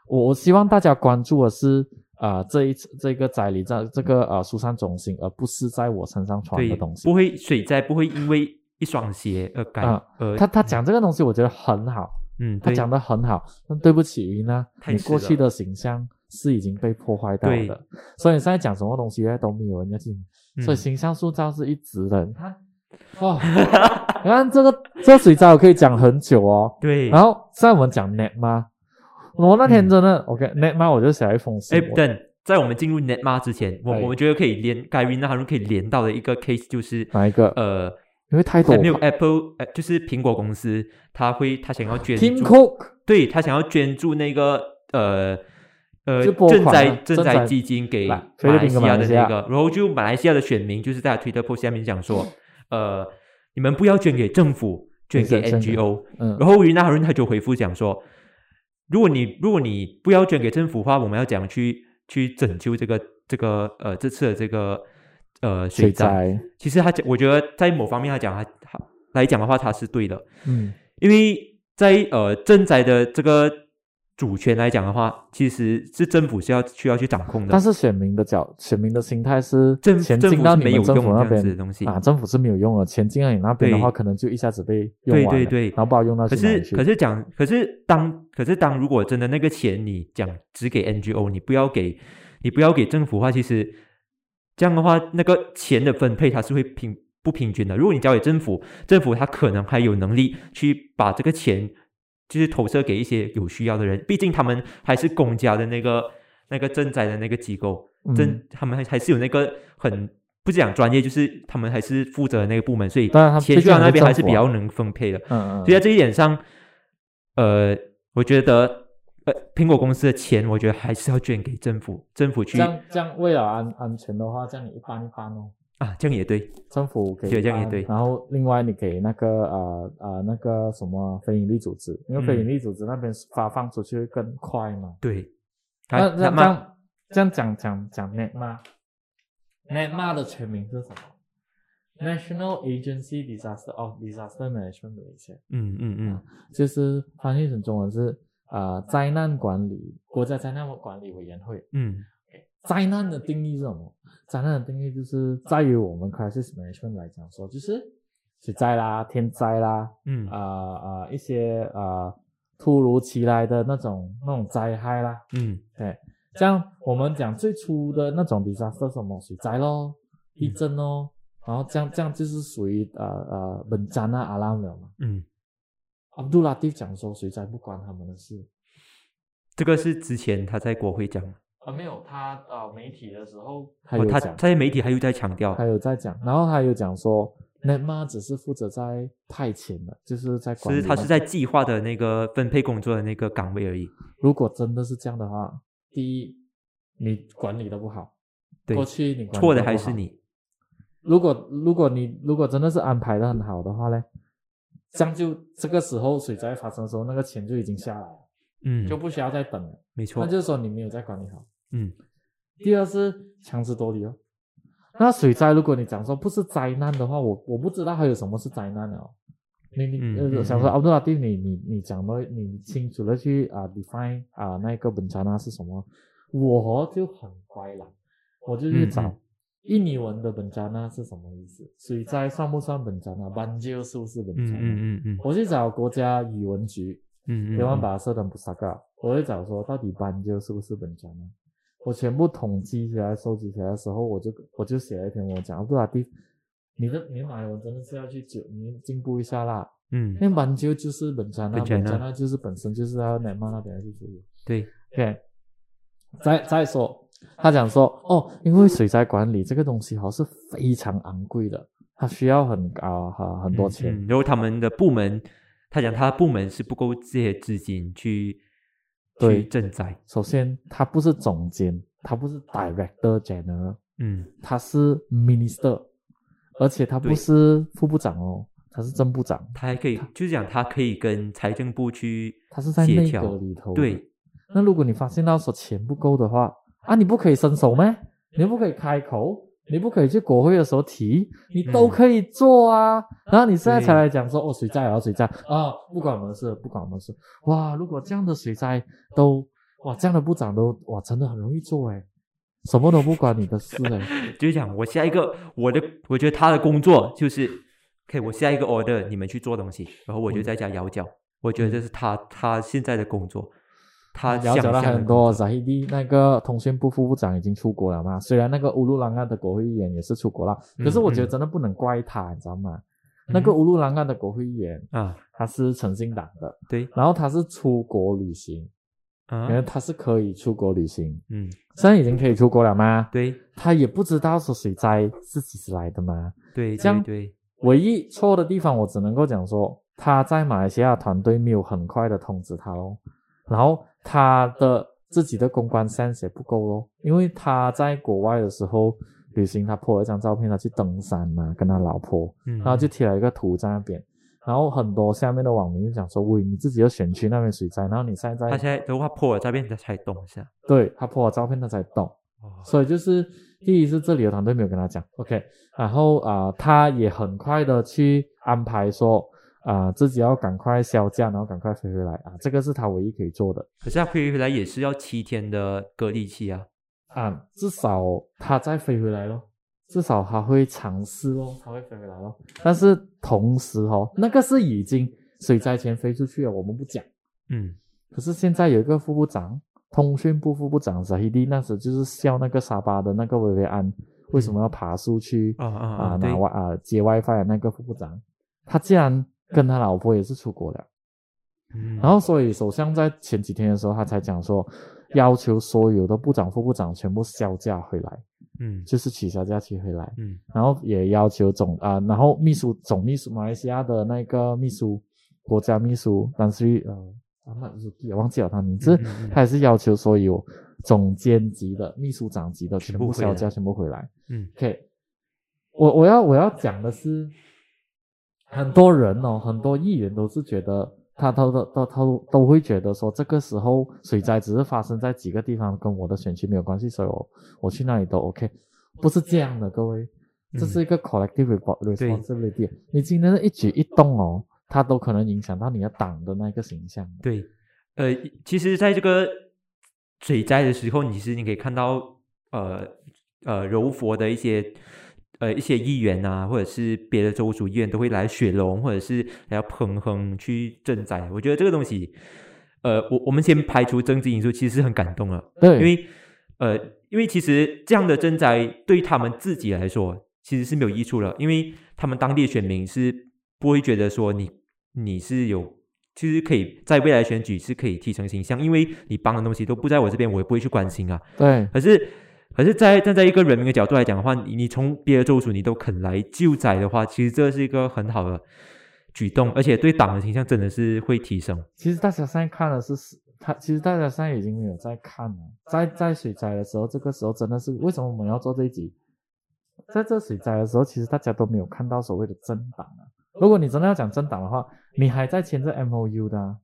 我我希望大家关注的是啊、呃这一次这个灾里在这个呃疏散中心，而不是在我身上穿对的东，西不。会水灾不会因为一双鞋而改啊呃，他他讲这个东西，我觉得很好，嗯，他讲的很好。但对不起，云娜，太迟了你过去的形象是已经被破坏掉对的，所以你现在讲什么东西呢都没有人要听。所以嗯形象塑造是一直的。你看，哇，你看这个这个水灾我可以讲很久哦。对，然后现在我们讲 net 吗？我那天真的、OK net 吗？我就写了一封信。等在我们进入 Netma 之前，我哎我们觉得可以连 Gary 那他们可以连到的一个 case 就是哪一个？呃，因为太多没有 Apple，呃，就是苹果公司，他会他想要捐 Tim 助，Cook。对他想要捐助那个呃呃赈灾赈灾基金给马来西亚亚。的那个，然后就马来西亚的选民就是在 Twitter post 下面讲说，呃，你们不要捐给政府，捐给 NGO。嗯。然后云南人他就回复讲说，如果你如果你不要捐给政府的话，我们要怎样去去拯救这个这个呃这次的这个呃水水灾？其实他讲，我觉得在某方面他讲他他来讲的话，他是对的，嗯因为在呃赈灾的这个主权来讲的话，其实是政府是要需要去掌控的但。是选民的角，选民的心态是政钱政府是没有进到你们政府用那边的东西啊，政府是没有用的，钱进到你那边的话，可能就一下子被用完了，对对对然后不知道用到可。是可是讲，可是当可是当如果真的那个钱你讲只给 NGO，你不要给你不要给政府的话，其实这样的话，那个钱的分配它是会平不平均的。如果你交给政府，政府它可能还有能力去把这个钱就是投射给一些有需要的人，毕竟他们还是公家的那个那个赈灾的那个机构，政、嗯他们还还是有那个很。不是讲专业，就是他们还是负责那个部门，所以钱去到那边还是比较能分配的。嗯嗯，所以在这一点上，呃，我觉得呃，苹果公司的钱，我觉得还是要捐给政府，政府去这样这样为了安安全的话，这样你一半一半哦。啊，这样也对，政府给对这样也对然后另外你给那个呃呃那个什么非营利组织，因为嗯非营利组织那边发放出去会更快嘛。对。那那这样这样讲讲讲 NETMA 的全名是什么？National Agency Disaster of Disaster Management Malaysia，嗯嗯嗯就是翻译成中文是呃灾难管理国家灾难管理委员会。嗯灾难的定义是什么？灾难的定义就是在于我们 crisis management 来讲说，就是水灾啦、天灾啦，嗯啊啊、一些呃突如其来的那种那种灾害啦，嗯对，这样我们讲最初的那种 disaster 什么水灾咯、地震咯，然后这样这样就是属于呃呃本灾啊阿拉了嘛。嗯，阿杜拉蒂讲说水灾不关他们的事这个是之前他在国会讲，啊，没有他呃媒体的时候他哦，他有讲，他在媒体还有在强调还，有在讲，然后还有讲说 NETMA 只是负责在派遣的，就是在管理那。是他是在计划的那个分配工作的那个岗位而已。如果真的是这样的话，第一，你管理的不好，对过去你管理错的得不好还是你。如果如果你如果真的是安排的很好的话呢，这样就这个时候水灾发生的时候，那个钱就已经下来了，嗯，就不需要再等了。没错那，就是说你没有在管理好。嗯第二是强词夺理哦。那水灾，如果你讲说不是灾难的话，我我不知道还有什么是灾难了哦。你你嗯嗯呃，想说嗯阿布杜拉蒂，你你你讲的，你清楚的去啊 define 啊那个本查纳是什么？我哦就很乖了，我就去找印尼文的本查纳是什么意思？水灾算不算本查纳？斑鸠是不是本嗯查纳？嗯嗯嗯我去找国家语文局，嗯嗯，台湾把设登不萨嘎，我会找说到底斑鸠是不是本家呢？我全部统计起来、收集起来的时候，我就我就写了一篇文章，布拉蒂，你的你的马来文真的是要去进你进步一下啦。嗯因为斑鸠就是本家那，本家那就是本身就是要乃曼那边去处理。对，OK，再再说，他讲说哦，因为水灾管理这个东西好像是非常昂贵的，它需要很高哈很多钱。嗯然后他们的部门，他讲他的部门是不够这些资金去对去赈灾，首先，他不是总监，他不是 Director General。嗯他是 minister，而且他不是副部长哦，他是正部长，他还可以就是讲他可以跟财政部去他是在内阁里头。对，那如果你发现到说钱不够的话，啊，你不可以伸手吗？你不可以开口，你不可以去国会的时候提，你都嗯可以做啊。然后你现在才对来讲说哦，水灾啊，水灾啊，不管我们的事，不管我们的事。哇，如果这样的水灾都哇，这样的部长都哇，真的很容易做诶，什么都不关你的事诶。就是讲我下一个我的，我觉得他的工作就是，OK，我下一个 order 你们去做东西，然后我就在家摇脚。我觉得这是他他现在的工作，他了解了很多，作扎希蒂那个通讯部副部长已经出国了嘛？虽然那个乌鲁兰岸的国会议员也是出国了，可是我觉得嗯真的不能怪他，你知道吗？那个乌鲁兰岸的国会议员啊，他是诚信党的，对然后他是出国旅行，因为啊，他是可以出国旅行，嗯，现在已经可以出国了吗？对他也不知道说水灾是几时来的吗？对这样对对，唯一错的地方，我只能够讲说他在马来西亚团队没有很快的通知他哦，然后他的自己的公关 sense 也不够咯，因为他在国外的时候旅行，他 po 了一张照片，他去登山嘛，跟他老婆，嗯，然后就贴了一个图在那边，然后很多下面的网民就讲说，喂，你自己的选区那边水灾，然后你现在他现在的话破了照片他才懂一下，对他 po 了照片，他才懂。哦，所以就是第一是这里的团队没有跟他讲，OK，然后啊、他也很快的去安排说啊、自己要赶快销假，然后赶快飞回来啊，这个是他唯一可以做的。可是他飞回来也是要七天的隔离期啊，啊，至少他再飞回来咯，至少他会尝试哦，他会飞回来咯。但是同时哦，那个是已经水灾前飞出去了，我们不讲。嗯。可是现在有一个副部长，通讯部副部长沙希迪，那时就是笑那个沙巴的那个维维安为什么要爬树去啊啊啊拿，外啊接 WiFi 的那个副部长，他竟然跟他老婆也是出国了，嗯。然后所以首相在前几天的时候，他才讲说，要求所有的部长、副部长全部销假回来，嗯。就是取消假期回来，嗯。然后也要求总啊，然后秘书总秘书马来西亚的那个秘书国家秘书，但是呃，阿曼鲁基忘记了他名字，嗯嗯嗯。他也是要求所有总监级的、秘书长级的全部回来全部销假，全部回来。嗯。OK，我我要我要讲的是，很多人哦，很多议员都是觉得他都都都都都会觉得说，这个时候水灾只是发生在几个地方，跟我的选区没有关系，所以我我去那里都 OK，不是这样的，各位，这是一个 collective responsibility，你今天的一举一动哦，它都可能影响到你的党的那个形象。对，呃，其实在这个水灾的时候，你其实你可以看到，呃呃，柔佛的一些呃一些议员啊，或者是别的州属议员都会来雪龙，或者是来彭亨去赈灾。我觉得这个东西，呃，我我们先排除政治因素，其实是很感动了，对，因为呃，因为其实这样的赈灾对他们自己来说其实是没有益处了，因为他们当地的选民是不会觉得说你你是有。其实可以在未来选举是可以提升形象，因为你帮的东西都不在我这边，我也不会去关心啊。对可是，可是在站在一个人民的角度来讲的话，你你从别的州属你都肯来救灾的话，其实这是一个很好的举动，而且对党的形象真的是会提升。其实大家现在看的是，他其实大家现在已经没有在看了。在在水灾的时候，这个时候真的是为什么我们要做这一集？在这水灾的时候，其实大家都没有看到所谓的政党啊。如果你真的要讲政党的话，你还在签着 M O U 的，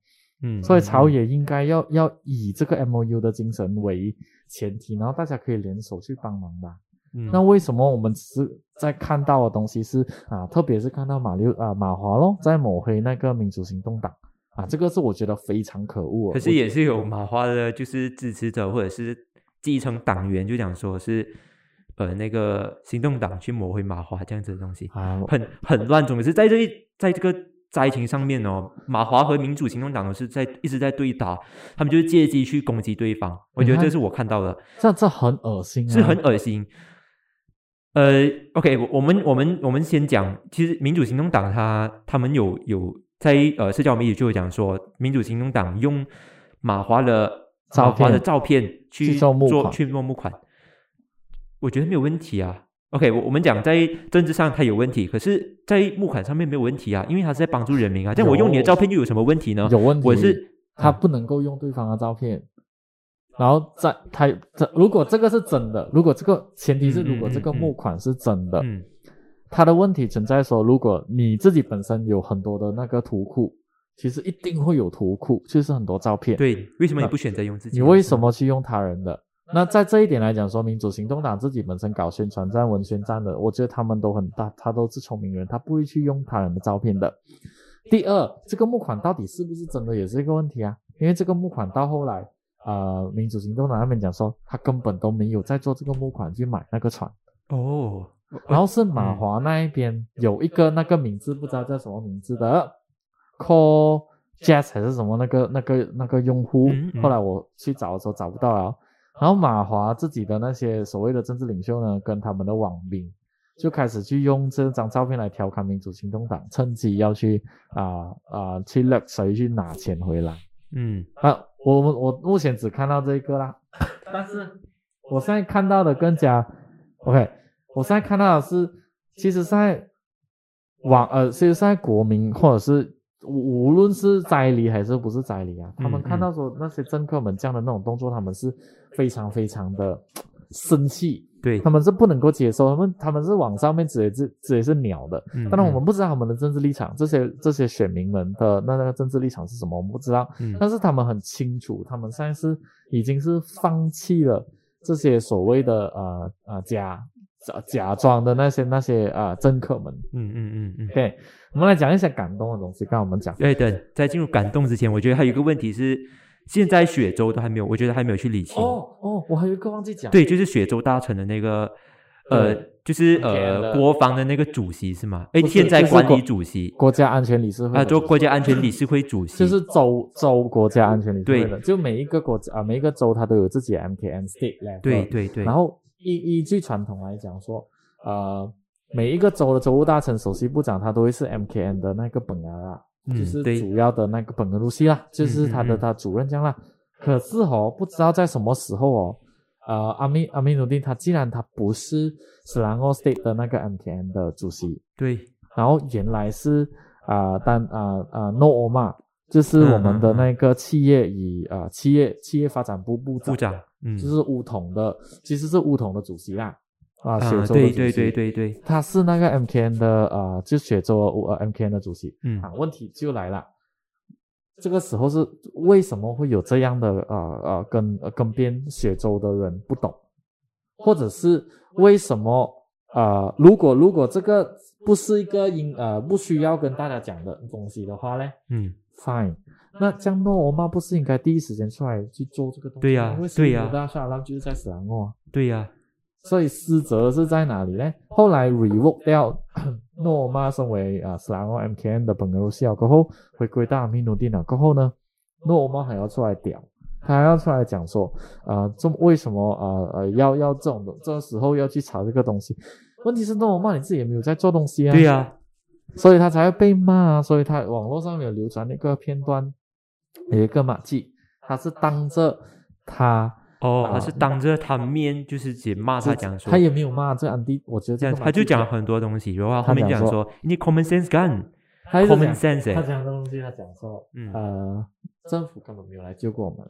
嗯，所以朝野应该要要以这个 M O U 的精神为前提，然后大家可以联手去帮忙吧。嗯那为什么我们只是在看到的东西是啊，特别是看到马六啊马华咯在抹黑那个民主行动党啊，这个是我觉得非常可恶、哦。可是也是有马华的，就是支持者或者是继承党员，就讲说是呃那个行动党去抹黑马华这样子的东西，啊，很很乱。总之在这一在这个灾情上面哦，马华和民主行动党都是在一直在对打，他们就是借机去攻击对方。我觉得这是我看到的，这这很恶心、啊，是很恶心。呃，OK，我我们我们我们先讲，其实民主行动党他他们有有在呃社交媒体就有讲说，民主行动党用马华的照马华的片照片去去做去做募款，我觉得没有问题啊。OK，我我们讲在政治上它有问题，可是，在募款上面没有问题啊，因为它是在帮助人民啊。但我用你的照片又有什么问题呢？有问题。我是他不能够用对方的照片，然后在他这如果这个是真的，如果这个前提是如果这个募款是真的，嗯他的问题存在说，如果你自己本身有很多的那个图库，其实一定会有图库，就是很多照片。，对，为什么你不选择用自己你？为什么去用他人的？那在这一点来讲，说民主行动党自己本身搞宣传战、文宣战的，我觉得他们都很大，他都是聪明人，他不会去用他人的照片的。第二，这个募款到底是不是真的，也是一个问题啊。因为这个募款到后来，呃，民主行动党那边讲说，他根本都没有在做这个募款去买那个船，哦，然后是马华那一边有一个那个名字不知道叫什么名字的，call jazz 还是什么那个那个那个用户后来我去找的时候找不到了。然后马华自己的那些所谓的政治领袖呢，跟他们的网民就开始去用这张照片来调侃民主行动党，趁机要去啊啊、去勒谁去拿钱回来。嗯啊，我我我目前只看到这一个啦，但是我现在看到的更加 OK，我现在看到的是，其实在网呃，其实在国民或者是无无论是灾离还是不是灾离啊，他们嗯看到说那些政客们这样的那种动作，他们是非常非常的生气，对。他，们是不能够接受，他们他们是往上面直接是直接是鸟的，嗯当然我们不知道他们的政治立场，这些这些选民们的那那个政治立场是什么，我们不知道。嗯。但是他们很清楚，他们现在是已经是放弃了这些所谓的呃呃假假假装的那些那些啊政客们。嗯嗯嗯嗯。对，我们来讲一些感动的东西。刚刚我们讲，对，对在进入感动之前，我觉得还有一个问题是，现在雪州都还没有，我觉得还没有去理清。哦哦，我还有一个忘记讲，对，就是雪州大臣的那个，呃对，就是呃国防的那个主席是吗？哎，现在管理主席国家安全理事会啊，的做国家安全理事会主席，就是州州国家安全理事会对的，就每一个国家啊、每一个州它都有自己的 MKM state level。对对对，然后依依据传统来讲说，呃，每一个州的州务大臣、首席部长，他都会是 MKN 的那个本人啦，嗯就是主要的那个本格路系啦，就是他的他主任这样啦。可是哦，不知道在什么时候哦，呃，阿米阿米努丁他既然他不是斯兰奥 state 的那个 MKN 的主席，对，然后原来是啊、当啊啊诺欧玛，就是我们的那个企业与啊、企业企业发展部部长，部长，嗯，就是乌统的，其实是乌统的主席啦，啊，雪啊，州的主席，对对对对对，他是那个 MKN 的呃，就雪州呃 MKN 的主席，嗯。啊，问题就来了，这个时候是为什么会有这样的呃呃跟呃跟边雪州的人不懂，或者是为什么呃如果如果这个不是一个应呃不需要跟大家讲的东西的话呢？嗯，，fine。那江诺欧妈不是应该第一时间出来去做这个东西吗？对呀因为对呀大沙浪就是在斯兰诺啊。对呀，所以失责是在哪里呢？后来 revoke 掉诺妈身为啊斯兰奥 MKN 的本格鲁西奥过后，回归到阿米努蒂了过后呢，诺妈还要出来屌，他还要出来讲说，啊，这为什么啊呃要要这种的这时候要去查这个东西？问题是诺曼你自己也没有在做东西啊，对呀，所以他才会被骂啊，所以他网络上面有流传那个片段，有一个马季，他是当着他。哦，啊他是当着他面就是直接骂他讲说他，也没有骂这安迪，我觉得这样他就讲了很多东西，然后后面讲说说你 common sense 干他，common sense，他哎讲的东西，他讲说，嗯。呃，政府根本没有来救过我们，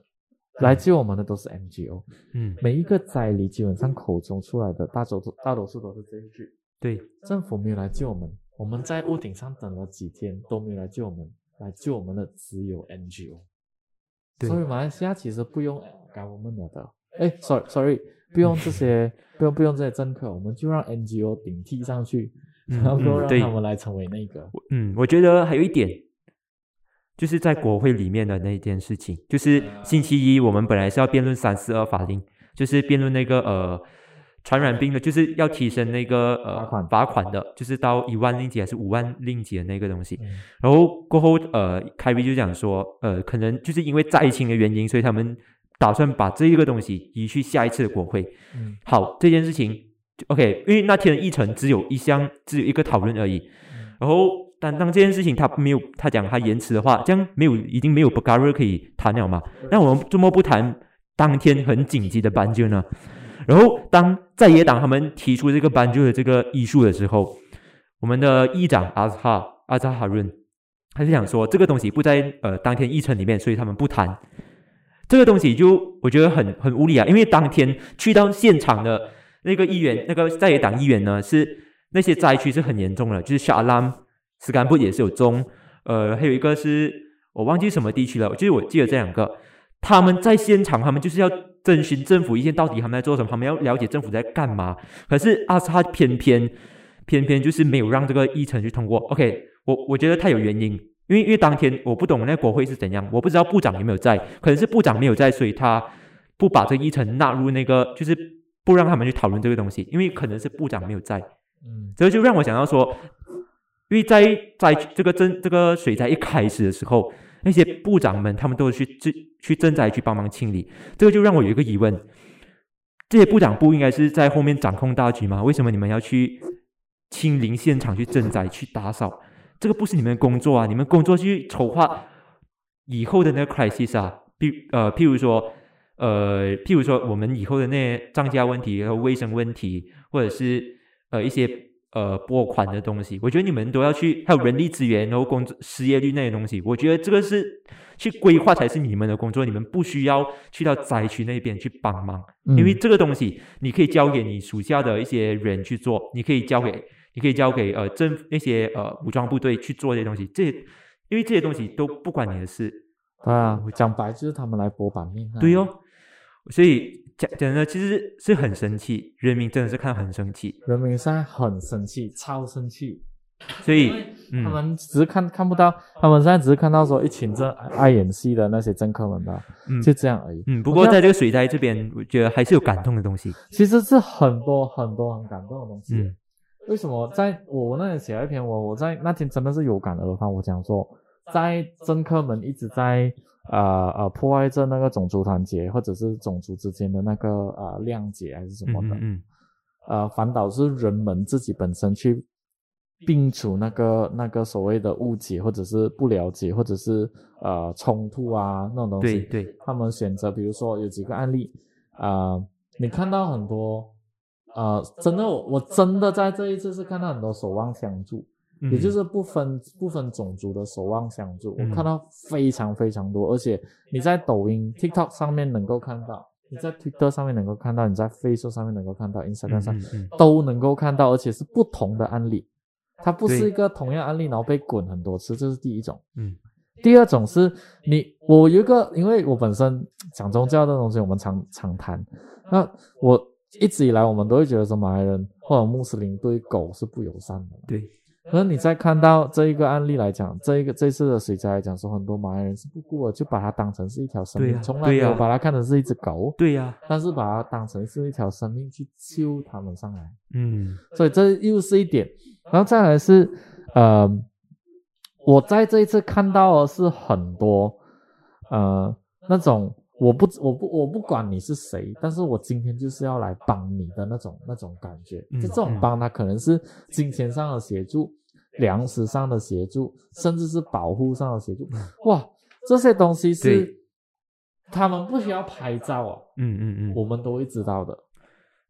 来救我们的都是 NGO。嗯，每一个灾黎基本上口中出来的大多数大多数都是这一句：对，政府没有来救我们，我们在屋顶上等了几天都没有来救我们，来救我们的只有 NGO。对所以马来西亚其实不用 government 的，哎，sorry sorry，不用这些，不用不用这些政客，我们就让 NGO 顶替上去，嗯然后让他们来成为那个。嗯，我觉得还有一点，就是在国会里面的那一件事情，就是星期一我们本来是要辩论三四二法令，就是辩论那个呃传染病的，就是要提升那个呃罚款罚款的，就是到一万令吉还是五万令吉的那个东西。嗯然后过后呃，凯威就讲说，呃，可能就是因为灾情的原因，所以他们打算把这一个东西移去下一次的国会。嗯好，这件事情就 OK，因为那天的议程只有一项，只有一个讨论而已。嗯然后，但当这件事情他没有，他讲他延迟的话，这样没有，已经没有 b a g a r 可以谈了嘛？那我们周末不谈当天很紧急的班就呢？然后，当在野党他们提出这个班就的这个医术的时候，我们的议长阿扎哈阿扎哈润，他就想说这个东西不在呃当天议程里面，所以他们不谈。这个东西就我觉得很很无理啊，因为当天去到现场的那个议员，那个在野党议员呢，是那些灾区是很严重的，就是沙拉斯干布也是有中，呃，还有一个是我忘记什么地区了，就是我记得这两个，他们在现场，他们就是要征询政府意见，到底他们在做什么，他们要了解政府在干嘛。可是阿萨偏偏偏偏就是没有让这个议程去通过。OK，我我觉得他有原因，因为因为当天我不懂那个国会是怎样，我不知道部长有没有在，可能是部长没有在，所以他不把这个议程纳入那个，就是不让他们去讨论这个东西，因为可能是部长没有在。嗯这就让我想到说，因为在在这个震这个水灾一开始的时候，那些部长们他们都去去去赈灾去帮忙清理，这个就让我有一个疑问：这些部长不应该是在后面掌控大局吗？为什么你们要去亲临现场去赈灾去打扫？这个不是你们的工作啊！你们工作去筹划以后的那个 crisis 啊，譬呃譬如说。呃，譬如说我们以后的那些涨价问题和卫生问题，或者是呃一些呃拨款的东西，我觉得你们都要去，还有人力资源，然后工作失业率那些东西，我觉得这个是去规划才是你们的工作，你们不需要去到灾区那边去帮忙，嗯。因为这个东西你可以交给你属下的一些人去做，你可以交给你可以交给呃政那些呃武装部队去做这些东西，这些因为这些东西都不关你的事，对啊，讲白就是他们来搏版面啊。对哦，所以讲讲的其实是很生气，人民真的是看很生气，人民现在很生气，超生气。所以他嗯们只是看看不到，他们现在只是看到说一群这爱演戏的那些政客们吧，嗯就这样而已。嗯，不过在这个水灾这边，我觉得还是有感动的东西，其实是很多很多很感动的东西。嗯为什么在我我那里写了一篇我我在那天真的是有感而发，我讲说，在政客们一直在呃呃破坏着那个种族团结，或者是种族之间的那个呃谅解还是什么的，嗯嗯呃，反倒是人们自己本身去摒除那个那个所谓的误解，或者是不了解，或者是呃冲突啊那种东西。对对，他们选择，比如说有几个案例，啊、你看到很多，呃，真的我我真的在这一次是看到很多守望相助，嗯也就是不分不分种族的守望相助，嗯我看到非常非常多，而且你在抖音、TikTok 上面能够看到，你在 Twitter 上面能够看到，你在 Facebook 上面能够看到，Instagram 上都能够看到，而且是不同的案例，它不是一个同样案例，然后被滚很多次，这是第一种。嗯第二种是你，我有一个，因为我本身讲宗教的东西，我们常常谈。那我一直以来，我们都会觉得说，马来人或者穆斯林对狗是不友善的。对，可是你再看到这一个案例来讲，这一个这次的水灾来讲，说很多马来人是不顾的，就把它当成是一条生命，从来没有把它看成是一只狗，对呀，但是把它当成是一条生命去救他们上来。嗯。所以这又是一点，然后再来是，呃，我在这一次看到的是很多，呃，那种我不我不我不管你是谁，但是我今天就是要来帮你的那种那种感觉。嗯就这种嗯帮，他可能是金钱上的协助、粮食上的协助，甚至是保护上的协助。哇，这些东西是他们不需要拍照哦，嗯嗯嗯我们都会知道的。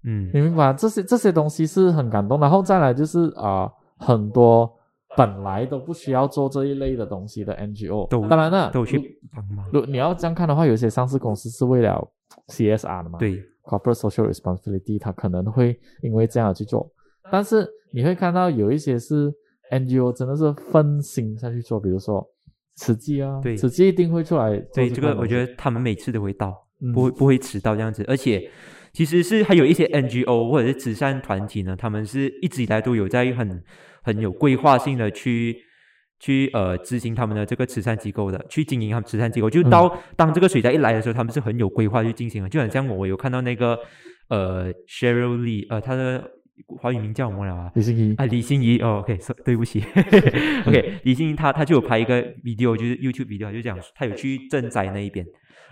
嗯你明白？这些这些东西是很感动，然后再来就是啊、很多本来都不需要做这一类的东西的 NGO，都当然了，都去如帮忙。如你要这样看的话，有些上市公司是为了 CSR 的嘛，对，，corporate social responsibility，它可能会因为这样去做，但是你会看到有一些是 NGO 真的是分心下去做，比如说慈济啊，对。慈济一定会出来做对，这个我觉得他们每次都会到，嗯。不会不会迟到这样子，而且其实是还有一些 NGO 或者是慈善团体呢，他们是一直以来都有在很很有规划性的去去呃执行他们的这个慈善机构的，去经营他们慈善机构。就嗯。到、当这个水灾一来的时候，他们是很有规划去进行的，就很像我我有看到那个呃 Cheryl Lee，呃，他的华语名叫什么了啊？李心怡，啊，李心怡。哦，OK，so, 对不起，OK，李心怡她她就有拍一个 video，就是 YouTube video，就讲她有去赈灾那一边，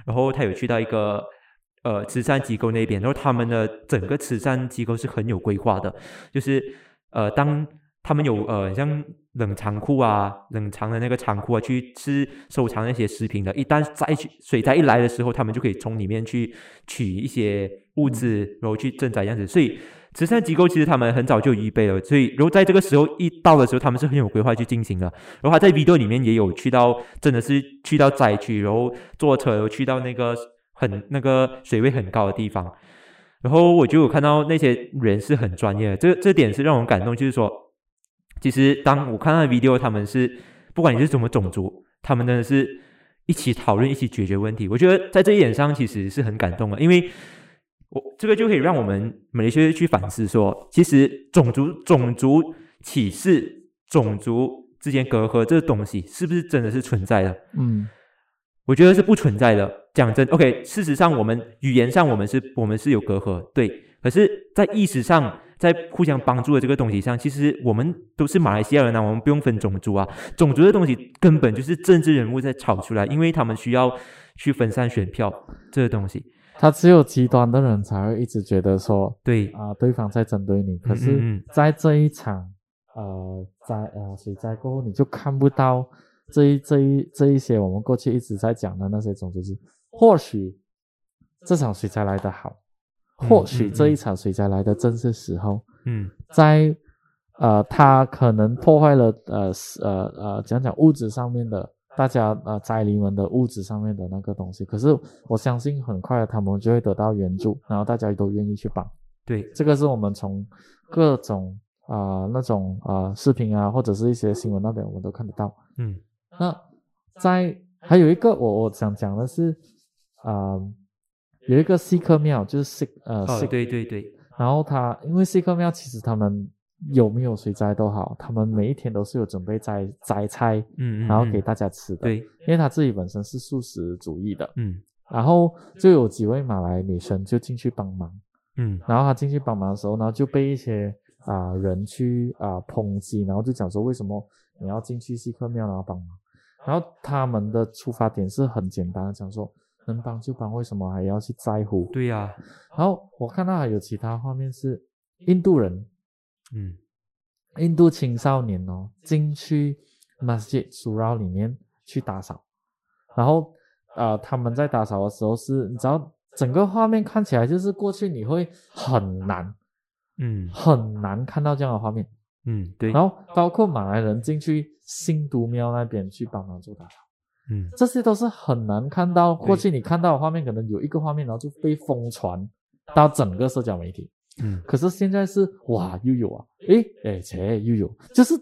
然后她有去到一个呃慈善机构那边，然后他们的整个慈善机构是很有规划的，就是呃当他们有呃像冷藏库啊、冷藏的那个仓库啊，去吃收藏那些食品的。一旦灾去水灾一来的时候，他们就可以从里面去取一些物资，然后去赈灾这样子。所以慈善机构其实他们很早就预备了，所以然后在这个时候一到的时候，他们是很有规划去进行的。然后他在 video 里面也有去到，真的是去到灾区，然后坐车，然后去到那个很那个水位很高的地方。然后我就有看到那些人是很专业的，这这点是让我感动，就是说，其实当我看到 video，他们是不管你是什么种族，他们真的是一起讨论、一起解决问题。我觉得在这一点上其实是很感动的，因为我这个就可以让我们马来西亚去反思说，其实种族种族歧视、种族之间隔阂这个东西是不是真的是存在的？嗯我觉得是不存在的。讲真，OK，事实上我们语言上我们是我们是有隔阂，对。可是，在意识上，在互相帮助的这个东西上，其实我们都是马来西亚人啊，我们不用分种族啊。种族的东西根本就是政治人物在炒出来，因为他们需要去分散选票这个东西。他只有极端的人才会一直觉得说对，啊、对方在针对你，可嗯是嗯在这一场呃灾呃水灾过后，你就看不到这一这一这一些我们过去一直在讲的那些种族是，或许这场水灾来得好，嗯或许嗯这一场水灾来的正是时候，嗯在呃，它可能破坏了呃是呃呃讲讲物质上面的大家呃灾民们的物质上面的那个东西，可是我相信很快他们就会得到援助，然后大家都愿意去帮。对，这个是我们从各种啊、那种啊、视频啊，或者是一些新闻那边我们都看得到。嗯那在还有一个我我想讲的是啊、有一个锡克庙，就是锡呃哦，对对对，然后他因为锡克庙其实他们有没有水灾都好，他们每一天都是有准备摘摘菜，嗯嗯，嗯然后给大家吃的。，对，因为他自己本身是素食主义的，嗯。然后就有几位马来女生就进去帮忙，嗯。然后他进去帮忙的时候，然后就被一些啊、人去啊、抨击，然后就讲说为什么你要进去锡克庙然后帮忙，然后他们的出发点是很简单的，讲说能帮就帮，为什么还要去在乎？对呀、然后我看到还有其他画面是印度人，嗯。印度青少年哦进去 masjid surau 里面去打扫，然后呃他们在打扫的时候是，你知道整个画面看起来就是过去你会很难嗯。很难看到这样的画面，嗯，对，然后包括马来人进去新都庙那边去帮忙做打扫，嗯。这些都是很难看到。过去你看到的画面可能有一个画面，然后就被疯传到整个社交媒体。嗯。可是现在是哇又有啊，诶诶切又有，就是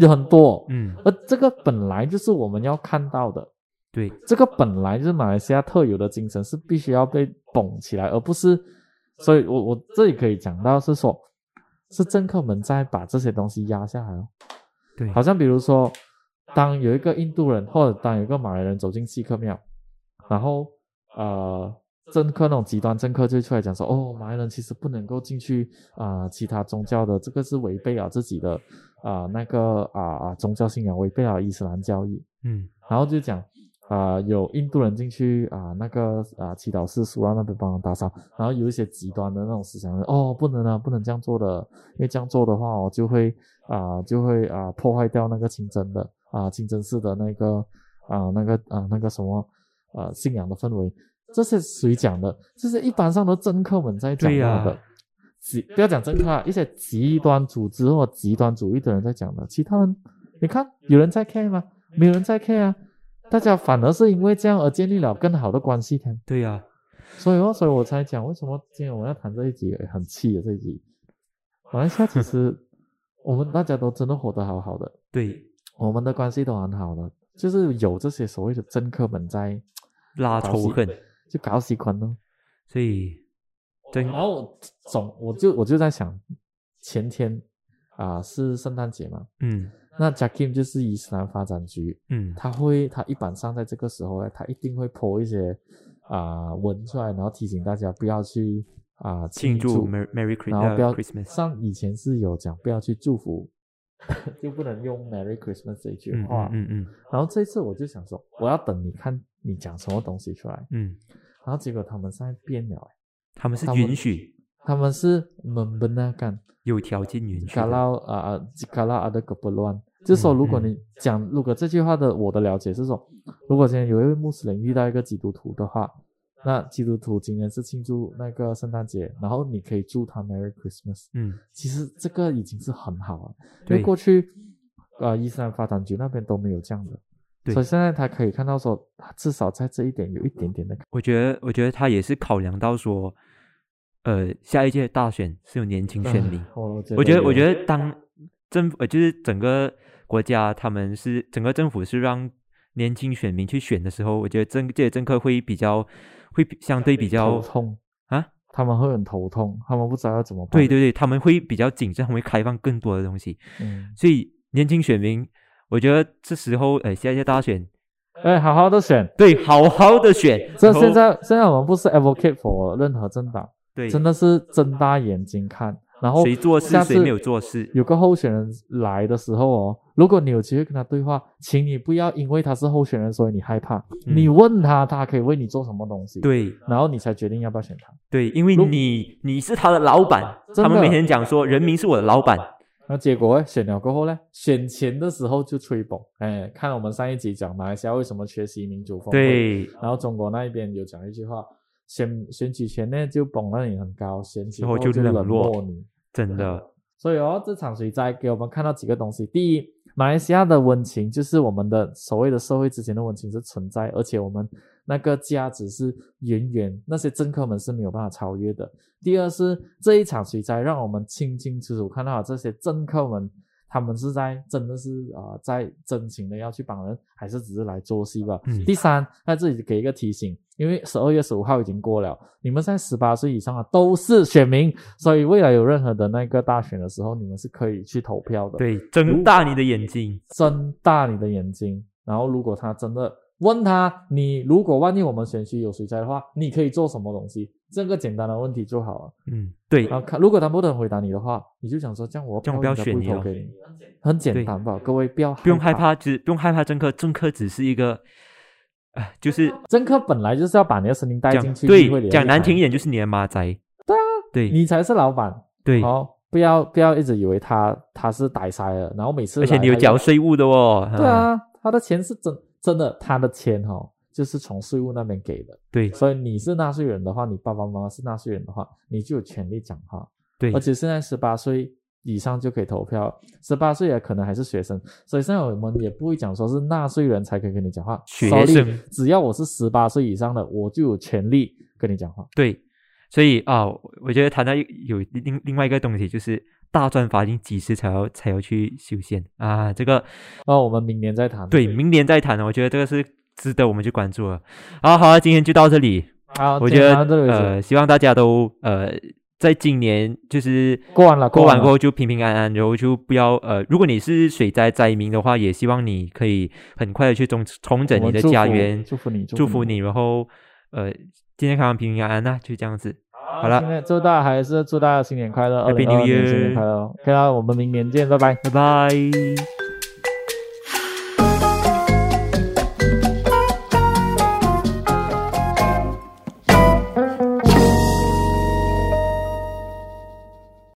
有很多，嗯，而这个本来就是我们要看到的，对，这个本来就是马来西亚特有的精神，是必须要被捧起来，而不是，所以我我这里可以讲到是说，是政客们在把这些东西压下来哦，对，好像比如说，当有一个印度人或者当有一个马来人走进锡克庙，然后呃，政客那种极端政客就出来讲说，哦，马来人其实不能够进去啊、其他宗教的，这个是违背了自己的啊、那个啊啊、宗教信仰，违背了伊斯兰教义，嗯。然后就讲。啊、有印度人进去啊、那个啊、祈祷师苏拉那边帮忙打扫，然后有一些极端的那种思想，哦，不能啊，不能这样做的，因为这样做的话，我，就会啊、就会啊、破坏掉那个清真的啊、清真寺的那个啊、那个啊、那个什么呃信仰的氛围，这是谁讲的？这是一般上的政客们在讲的。极不要讲政客啊，一些极端组织或极端主义的人在讲的，其他人你看有人在 care 吗？没有人在 care 啊，大家反而是因为这样而建立了更好的关系。对呀、所以哦，所以我才讲为什么今天我们要谈这一集，很气的这一集。马来西亚其实我们大家都真的活得好好的，对，我们的关系都很好的，就是有这些所谓的政客们在拉仇恨，就搞习惯了。所以对。然后总我就我就在想，前天啊、是圣诞节嘛，嗯。那 Jakim 就是伊斯兰发展局，嗯。他会他一般上在这个时候呢，他一定会 po 一些啊、文出来，然后提醒大家不要去啊、庆祝祝。Merry Merry Chri- 然后不要呃 Christmas，像以前是有讲不要去祝福，就不能用 Merry Christmas 这一句嗯话。嗯嗯。然后这次我就想说，我要等你看你讲什么东西出来。嗯。嗯，然后结果他们现在变了，他们是允许。他们是 membenarkan 有条件允许的，kalau 啊、uh, kalau ada keperluan，就是说嗯如果嗯。你讲，如果这句话的我的了解是说，如果今天有一位穆斯林遇到一个基督徒的话，那基督徒今年是庆祝那个圣诞节，然后你可以祝他 Merry Christmas。嗯。其实这个已经是很好了，因为过去呃伊斯兰发展局那边都没有这样的，对。所以现在他可以看到说，至少在这一点有一点点的我觉得，我觉得他也是考量到说，呃，下一届大选是有年轻选民，唉我觉得我觉得，有。我觉得当政府呃，就是整个国家，他们是整个政府是让年轻选民去选的时候，我觉得政这些政客会比较会比相对比较头痛。啊，他们会很头痛，他们不知道要怎么办。对对对，他们会比较谨慎，他们会开放更多的东西，嗯，所以年轻选民，我觉得这时候呃，下一届大选，哎，好好的选。对，好好的选，这现在现在我们不是 advocate for 任何政党，对。真的是睁大眼睛看。然后谁做事谁没有做事，有个候选人来的时候哦，如果你有机会跟他对话，请你不要因为他是候选人，所以你害怕。嗯。你问他，他可以为你做什么东西，，对。然后你才决定要不要选他。对，因为你你是他的老板，他们每天讲说人民是我的老板，那结果呢选了过后呢，选前的时候就吹捧，哎，看我们上一集讲马来西亚为什么缺席民主峰会，对，然后中国那一边有讲一句话，选选举前呢就捧了你很高，选举后就就冷落。你。真的，所以哦，这场水灾给我们看到几个东西。第一，马来西亚的温情就是我们的所谓的社会之间的温情是存在，而且我们那个价值是远远那些政客们是没有办法超越的。第二是这一场水灾让我们清清楚楚看到这些政客们。他们是在真的是啊、呃在真情的要去帮人，还是只是来做戏吧？嗯第三，在这里给一个提醒，因为十二月十五号已经过了，你们在十八岁以上啊都是选民，所以未来有任何的那个大选的时候，你们是可以去投票的。，对，睁大你的眼睛，睁大你的眼睛，然后如果他真的问他，你如果万一我们选区有谁在的话，你可以做什么东西？这个简单的问题就好了。嗯，对。然后看，如果他不能回答你的话，你就想说，这样我这样我不要选你很简单吧？各位不要不用害，怕，只不用害怕政客，政客只是一个，哎，就是政客本来就是要把你的声音带讲进去对，讲难听一点，就是你的马仔，对啊，对。你才是老板。对，好，不要不要一直以为他他是歹塞了，然后每次而且你有缴税务的哦，对，啊，他的钱是真真的，他的钱、哦、就是从税务那边给的，对。所以你是纳税人的话，你爸爸妈妈是纳税人的话，你就有权利讲话，对。而，且现在十八岁以上就可以投票，十八岁也可能还是学生，所以现在我们也不会讲说是纳税人才可以跟你讲话，学 Sorry，生。只要我是十八岁以上的，我就有权利跟你讲话。对，所以啊，我觉得谈到有另另外一个东西，就是大专法定几时才要才要去修宪。啊？这个哦，我们明年再谈。对，明年再谈，我觉得这个是值得我们去关注了。好好，今天就到这里。好，我觉得呃，希望大家都呃，在今年就是过完了过过完过后就平平安安，然后就不要呃，如果你是水灾灾民的话，也希望你可以很快的去重重整你的家园，祝福你，祝福你，然后呃，健健康康、平平安安呐、就这样子。好了现在祝大家还是祝大家新年快乐，二 Happy 零 New 二二年新年 Year 快乐。OK 啦，我们明年见，拜拜。拜拜。